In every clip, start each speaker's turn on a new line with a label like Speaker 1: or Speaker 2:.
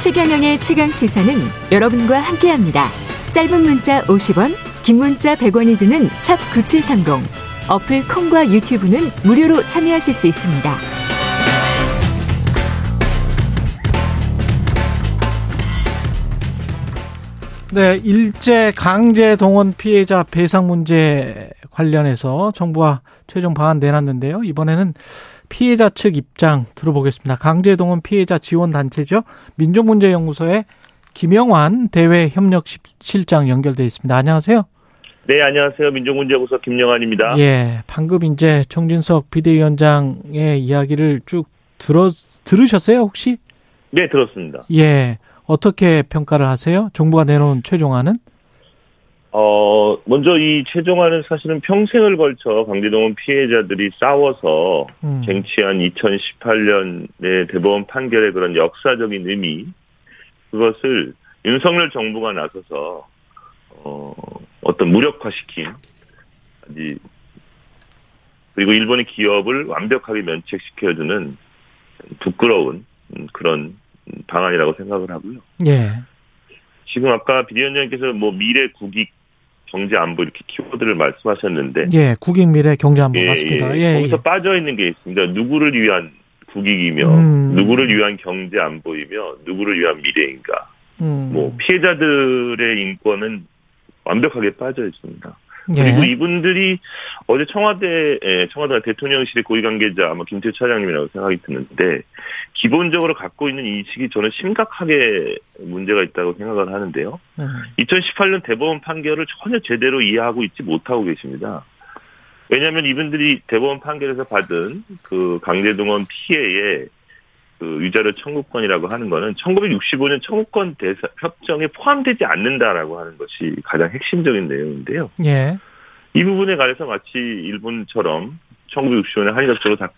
Speaker 1: 최경영의 최강 시사는 여러분과 함께합니다. 짧은 문자 50원, 긴 문자 100원이 드는 샵 9730. 어플 콩과 유튜브는 무료로 참여하실 수 있습니다.
Speaker 2: 네, 일제 강제 동원 피해자 배상 문제 관련해서 정부가 최종 방안 내놨는데요. 이번에는 피해자 측 입장 들어보겠습니다. 강제 동원 피해자 지원 단체죠. 민족문제연구소의 김영환 대외 협력 실장 연결돼 있습니다. 안녕하세요.
Speaker 3: 네, 안녕하세요. 민족문제연구소 김영환입니다.
Speaker 2: 예, 방금 이제 정진석 비대위원장의 이야기를 쭉 들어 들으셨어요, 혹시?
Speaker 3: 네, 들었습니다.
Speaker 2: 예. 어떻게 평가를 하세요? 정부가 내놓은 최종안은?
Speaker 3: 어, 먼저 이 최종안은 사실은 평생을 걸쳐 강제동원 피해자들이 싸워서 음. 쟁취한 2018년의 대법원 판결의 그런 역사적인 의미, 그것을 윤석열 정부가 나서서, 어, 어떤 무력화시킨, 그리고 일본의 기업을 완벽하게 면책시켜주는 부끄러운 그런 방안이라고 생각을 하고요.
Speaker 2: 예.
Speaker 3: 지금 아까 비대위원장님께서 뭐 미래 국익 경제 안보 이렇게 키워드를 말씀하셨는데
Speaker 2: 예, 국익 미래 경제 안보 예, 맞습니다.
Speaker 3: 예, 예. 거기서 예. 빠져 있는 게 있습니다. 누구를 위한 국익이며 음. 누구를 위한 경제 안보이며 누구를 위한 미래인가. 음. 뭐 피해자들의 인권은 완벽하게 빠져 있습니다. 그리고 예. 이분들이 어제 청와대 청와대 대통령실의 고위 관계자 아마 김태 차장님이라고 생각이 드는데 기본적으로 갖고 있는 인식이 저는 심각하게 문제가 있다고 생각을 하는데요. 음. 2018년 대법원 판결을 전혀 제대로 이해하고 있지 못하고 계십니다. 왜냐하면 이분들이 대법원 판결에서 받은 그 강제동원 피해의 그 유자료 청구권이라고 하는 거는 1965년 청구권 대사 협정에 포함되지 않는다라고 하는 것이 가장 핵심적인 내용인데요.
Speaker 2: 예.
Speaker 3: 이 부분에 관해서 마치 일본처럼 1965년 한일협정으로 다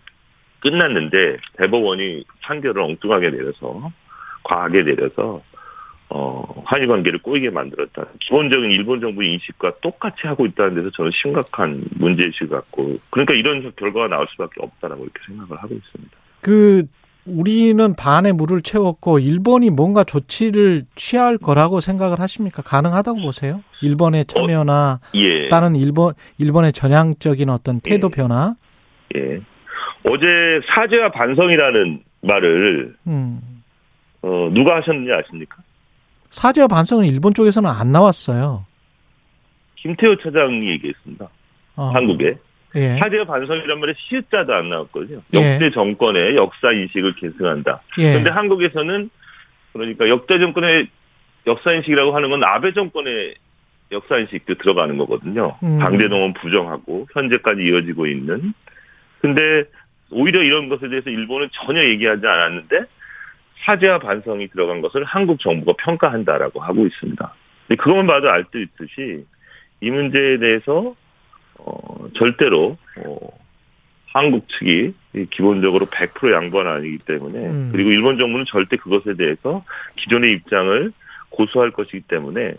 Speaker 3: 끝났는데 대법원이 판결을 엉뚱하게 내려서 과하게 내려서 어, 한일 관계를 꼬이게 만들었다. 기본적인 일본 정부 인식과 똑같이 하고 있다는 데서 저는 심각한 문제의식을 갖고, 그러니까 이런 결과가 나올 수밖에 없다라고 이렇게 생각을 하고 있습니다.
Speaker 2: 그, 우리는 반에 물을 채웠고 일본이 뭔가 조치를 취할 거라고 생각을 하십니까? 가능하다고 보세요? 일본의 참여나 어, 예. 다른 일본 일본의 전향적인 어떤 태도
Speaker 3: 예.
Speaker 2: 변화?
Speaker 3: 예. 어제 사죄와 반성이라는 말을 음. 어, 누가 하셨는지 아십니까?
Speaker 2: 사죄와 반성은 일본 쪽에서는 안 나왔어요.
Speaker 3: 김태호 차장이 얘기했습니다. 어. 한국에. 예. 사죄와 반성이란 말에 시읒자도 안 나왔거든요. 예. 역대 정권의 역사 인식을 계승한다. 그런데 예. 한국에서는 그러니까 역대 정권의 역사 인식이라고 하는 건 아베 정권의 역사 인식도 들어가는 거거든요. 음. 강제동원 부정하고 현재까지 이어지고 있는. 근데 오히려 이런 것에 대해서 일본은 전혀 얘기하지 않았는데 사죄와 반성이 들어간 것을 한국 정부가 평가한다라고 하고 있습니다. 그것만 봐도 알 수 있듯이 이 문제에 대해서 어, 절대로 어, 한국 측이 기본적으로 100% 양보는 아니기 때문에 음. 그리고 일본 정부는 절대 그것에 대해서 기존의 입장을 고수할 것이기 때문에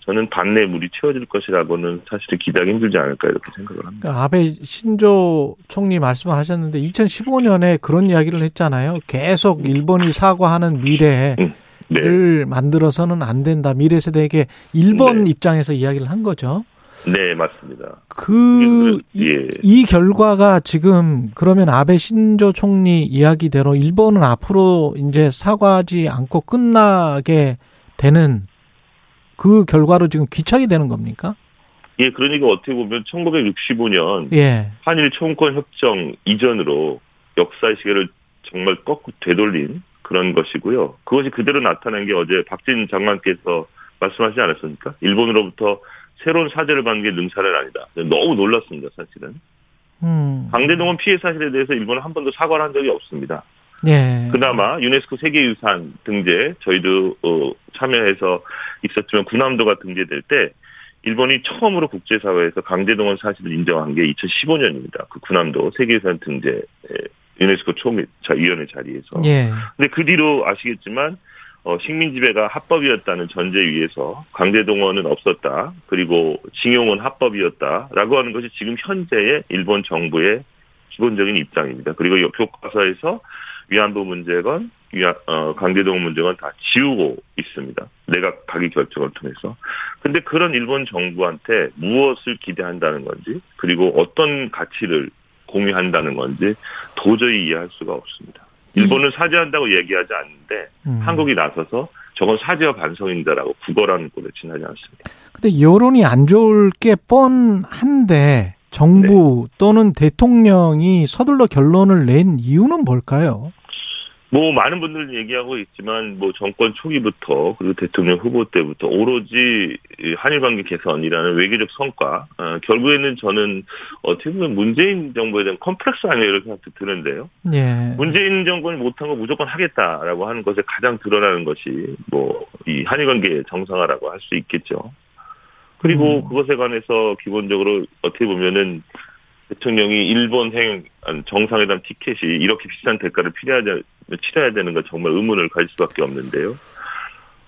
Speaker 3: 저는 반내 물이 채워질 것이라고는 사실은 기대하기 힘들지 않을까 이렇게 생각을 합니다.
Speaker 2: 그러니까 아베 신조 총리 말씀을 하셨는데 2015년에 그런 이야기를 했잖아요. 계속 일본이 사과하는 미래를 음, 네. 만들어서는 안 된다. 미래 세대에게 일본 네. 입장에서 이야기를 한 거죠.
Speaker 3: 네, 맞습니다.
Speaker 2: 그, 예. 이, 결과가 지금 그러면 아베 신조 총리 이야기대로 일본은 앞으로 이제 사과하지 않고 끝나게 되는 그 결과로 지금 귀착이 되는 겁니까?
Speaker 3: 예, 그러니까 어떻게 보면 1965년 예. 한일 청구권 협정 이전으로 역사의 시계를 정말 거꾸로 되돌린 그런 것이고요. 그것이 그대로 나타난 게 어제 박진 장관께서 말씀하시지 않았습니까? 일본으로부터 새로운 사죄를 받는 게 능사는 아니다. 너무 놀랐습니다, 사실은. 음. 강제동원 피해 사실에 대해서 일본은 한 번도 사과를 한 적이 없습니다.
Speaker 2: 예.
Speaker 3: 그나마 유네스코 세계유산 등재 저희도 어, 참여해서 있었지만 군함도가 등재될 때 일본이 처음으로 국제사회에서 강제동원 사실을 인정한 게 2015년입니다. 그 군함도 세계유산 등재 유네스코 총위원회 자리에서.
Speaker 2: 예.
Speaker 3: 근데 그 뒤로 아시겠지만 어, 식민 지배가 합법이었다는 전제 위에서 강제동원은 없었다. 그리고 징용은 합법이었다라고 하는 것이 지금 현재의 일본 정부의 기본적인 입장입니다. 그리고 교과서에서 위안부 문제건 어, 강제동원 문제는 다 지우고 있습니다. 내각 가기 결정을 통해서. 근데 그런 일본 정부한테 무엇을 기대한다는 건지 그리고 어떤 가치를 공유한다는 건지 도저히 이해할 수가 없습니다. 일본은 사죄한다고 얘기하지 않는데 음. 한국이 나서서 저건 사죄와 반성인다라고 국어라는 꼴에 지나지 않습니다.
Speaker 2: 근데 여론이 안 좋을 게 뻔한데 정부 네. 또는 대통령이 서둘러 결론을 낸 이유는 뭘까요?
Speaker 3: 뭐 많은 분들 얘기하고 있지만 뭐 정권 초기부터 그리고 대통령 후보 때부터 오로지 한일 관계 개선이라는 외교적 성과 어, 결국에는 저는 어떻게 보면 문재인 정부에 대한 컴플렉스 아니에요 이렇게 생각도 드는데요. 예. 문재인 정권이 못한 거 무조건 하겠다라고 하는 것에 가장 드러나는 것이 뭐 이 한일 관계 정상화라고 할 수 있겠죠. 그리고 음. 그것에 관해서 기본적으로 어떻게 보면은 대통령이 일본 행 정상회담 티켓이 이렇게 비싼 대가를 필요하지 치러야 되는 건 정말 의문을 가질 수밖에 없는데요.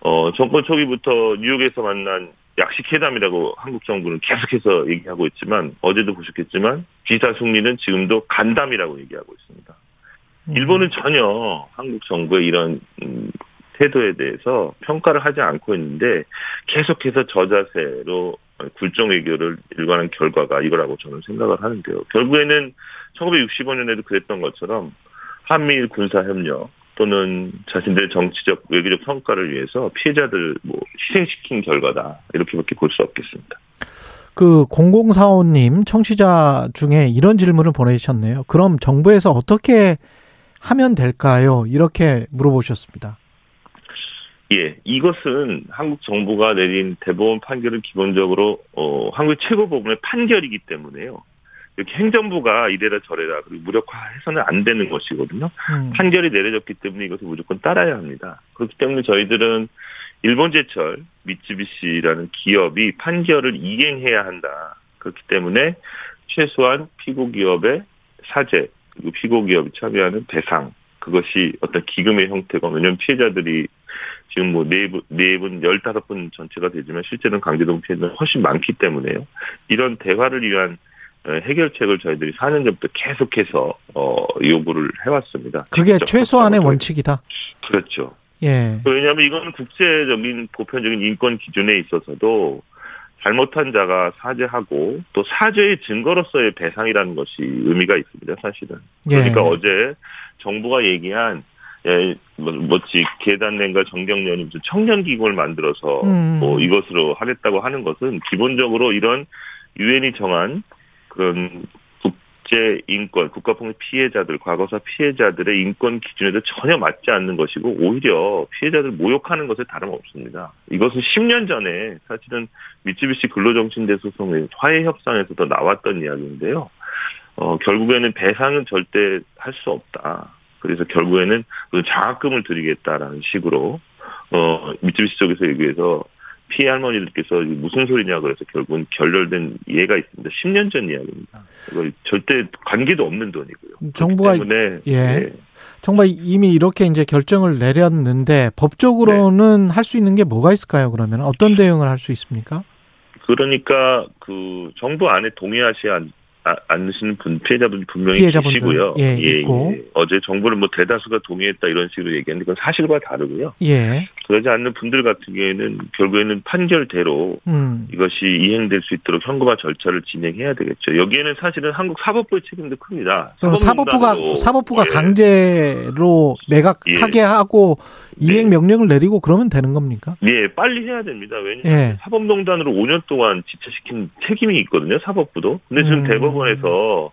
Speaker 3: 어, 정권 초기부터 뉴욕에서 만난 약식 회담이라고 한국 정부는 계속해서 얘기하고 있지만 어제도 보셨겠지만 기사 승리는 지금도 간담이라고 얘기하고 있습니다. 음. 일본은 전혀 한국 정부의 이런 음, 태도에 대해서 평가를 하지 않고 있는데 계속해서 저자세로 굴종 외교를 일관한 결과가 이거라고 저는 생각을 하는데요. 결국에는 1965년에도 그랬던 것처럼 한미일 군사 협력 또는 자신들의 정치적 외교적 성과를 위해서 피해자들 뭐 희생시킨 결과다 이렇게밖에 볼 수 없겠습니다.
Speaker 2: 그 0045님 청취자 중에 이런 질문을 보내주셨네요. 그럼 정부에서 어떻게 하면 될까요? 이렇게 물어보셨습니다.
Speaker 3: 예, 이것은 한국 정부가 내린 대법원 판결은 기본적으로 어 한국 최고 법원의 판결이기 때문에요. 이렇게 행정부가 이래라 저래라 그리고 무력화해서는 안 되는 것이거든요. 음. 판결이 내려졌기 때문에 이것을 무조건 따라야 합니다. 그렇기 때문에 저희들은 일본제철 미쯔비시라는 기업이 판결을 이행해야 한다. 그렇기 때문에 최소한 피고 기업의 사죄 그리고 피고 기업이 참여하는 배상 그것이 어떤 기금의 형태가 왜냐하면 피해자들이 지금 뭐네 분, 네 분, 열다섯 분 전체가 되지만 실제는 강제동 피해자는 훨씬 많기 때문에요. 이런 대화를 위한 어, 해결책을 저희들이 4년 전부터 계속해서 어 요구를 해왔습니다.
Speaker 2: 그게 최소한의 원칙이다.
Speaker 3: 그렇죠. 예. 왜냐하면 이건 국제적인 보편적인 인권 기준에 있어서도 잘못한 자가 사죄하고 또 사죄의 증거로서의 배상이라는 것이 의미가 있습니다. 사실은. 그러니까 예. 어제 정부가 얘기한 예, 뭐, 뭐지, 계단nen과 정경련이 청년 기금을 만들어서, 음. 뭐, 이것으로 하겠다고 하는 것은, 기본적으로 이런 유엔이 정한 그런 국제 인권, 국가폭력 피해자들, 과거사 피해자들의 인권 기준에도 전혀 맞지 않는 것이고, 오히려 피해자들 모욕하는 것에 다름없습니다. 이것은 10년 전에 사실은 미쯔비시 근로정신대 소송의 화해 협상에서도 나왔던 이야기인데요. 어, 결국에는 배상은 절대 할 수 없다. 그래서 결국에는 그 장학금을 드리겠다라는 식으로 어 미쯔비시 쪽에서 얘기해서 피해 할머니들께서 무슨 소리냐 그래서 결국은 결렬된 예가 있습니다. 10년 전 이야기입니다. 이거 절대 관계도 없는 돈이고요.
Speaker 2: 정부가 때문에 예. 네. 정부가 이미 이렇게 이제 결정을 내렸는데 법적으로는 네. 할수 있는 게 뭐가 있을까요? 그러면 어떤 대응을 할 수 있습니까?
Speaker 3: 그러니까 그 정부 안에 동의하셔야 않으시는 분 피해자분 분명히 피해자분들, 계시고요. 예, 예, 예, 어제 정부를 뭐 대다수가 동의했다 이런 식으로 얘기했는데 그건 사실과 다르고요. 예. 그러지 않는 분들 같은 경우에는 결국에는 판결대로 음. 이것이 이행될 수 있도록 현금화 절차를 진행해야 되겠죠. 여기에는 사실은 한국 사법부의 책임도 큽니다.
Speaker 2: 그럼 사법부가 사법부가 예. 강제로 매각하게 예. 하고 이행 네. 명령을 내리고 그러면 되는 겁니까?
Speaker 3: 예, 빨리 해야 됩니다. 왜냐하면 예. 사법농단으로 5년 동안 지체시킨 책임이 있거든요. 사법부도. 근데 지금 음. 대법원 에서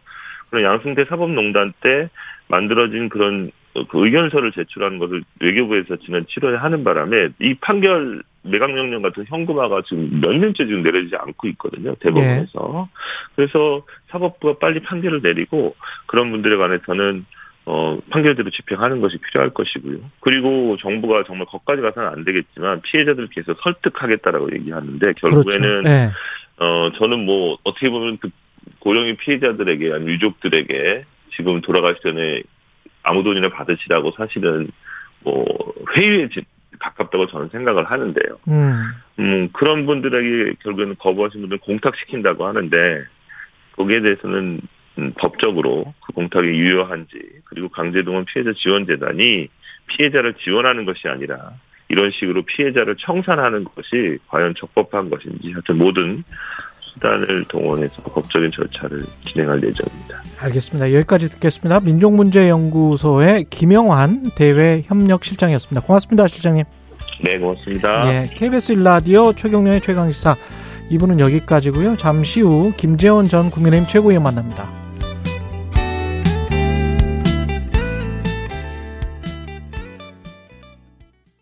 Speaker 3: 그런 양승태 사법농단 때 만들어진 그런 그 의견서를 제출하는 것을 외교부에서 지난 7월에 하는 바람에 이 판결 매각명령 같은 현금화가 지금 몇 년째 지금 내려지지 않고 있거든요. 대법원에서. 예. 그래서 사법부가 빨리 판결을 내리고 그런 분들에 관해서는 어, 판결대로 집행하는 것이 필요할 것이고요. 그리고 정부가 정말 거기까지 가서는 안 되겠지만 피해자들 계속 설득하겠다라고 얘기하는데 결국에는 그렇죠. 네. 어 저는 뭐 어떻게 보면 그 고령인 피해자들에게 아니 유족들에게 지금 돌아가시 전에 아무 돈이나 받으시라고 사실은 뭐 회유에 가깝다고 저는 생각을 하는데요. 음. 음 그런 분들에게 결국에는 거부하신 분들 공탁시킨다고 하는데 거기에 대해서는 음, 법적으로 그 공탁이 유효한지 그리고 강제동원 피해자 지원재단이 피해자를 지원하는 것이 아니라 이런 식으로 피해자를 청산하는 것이 과연 적법한 것인지 하여튼 모든 수단을 동원해서 법적인 절차를 진행할 예정입니다.
Speaker 2: 알겠습니다. 여기까지 듣겠습니다. 민족문제연구소의 김영환 대외협력실장이었습니다. 고맙습니다, 실장님.
Speaker 3: 네, 고맙습니다.
Speaker 2: 네, KBS 일라디오 최경련의 최강시사 2부는 여기까지고요. 잠시 후 김재원 전 국민의힘 최고위원 만납니다.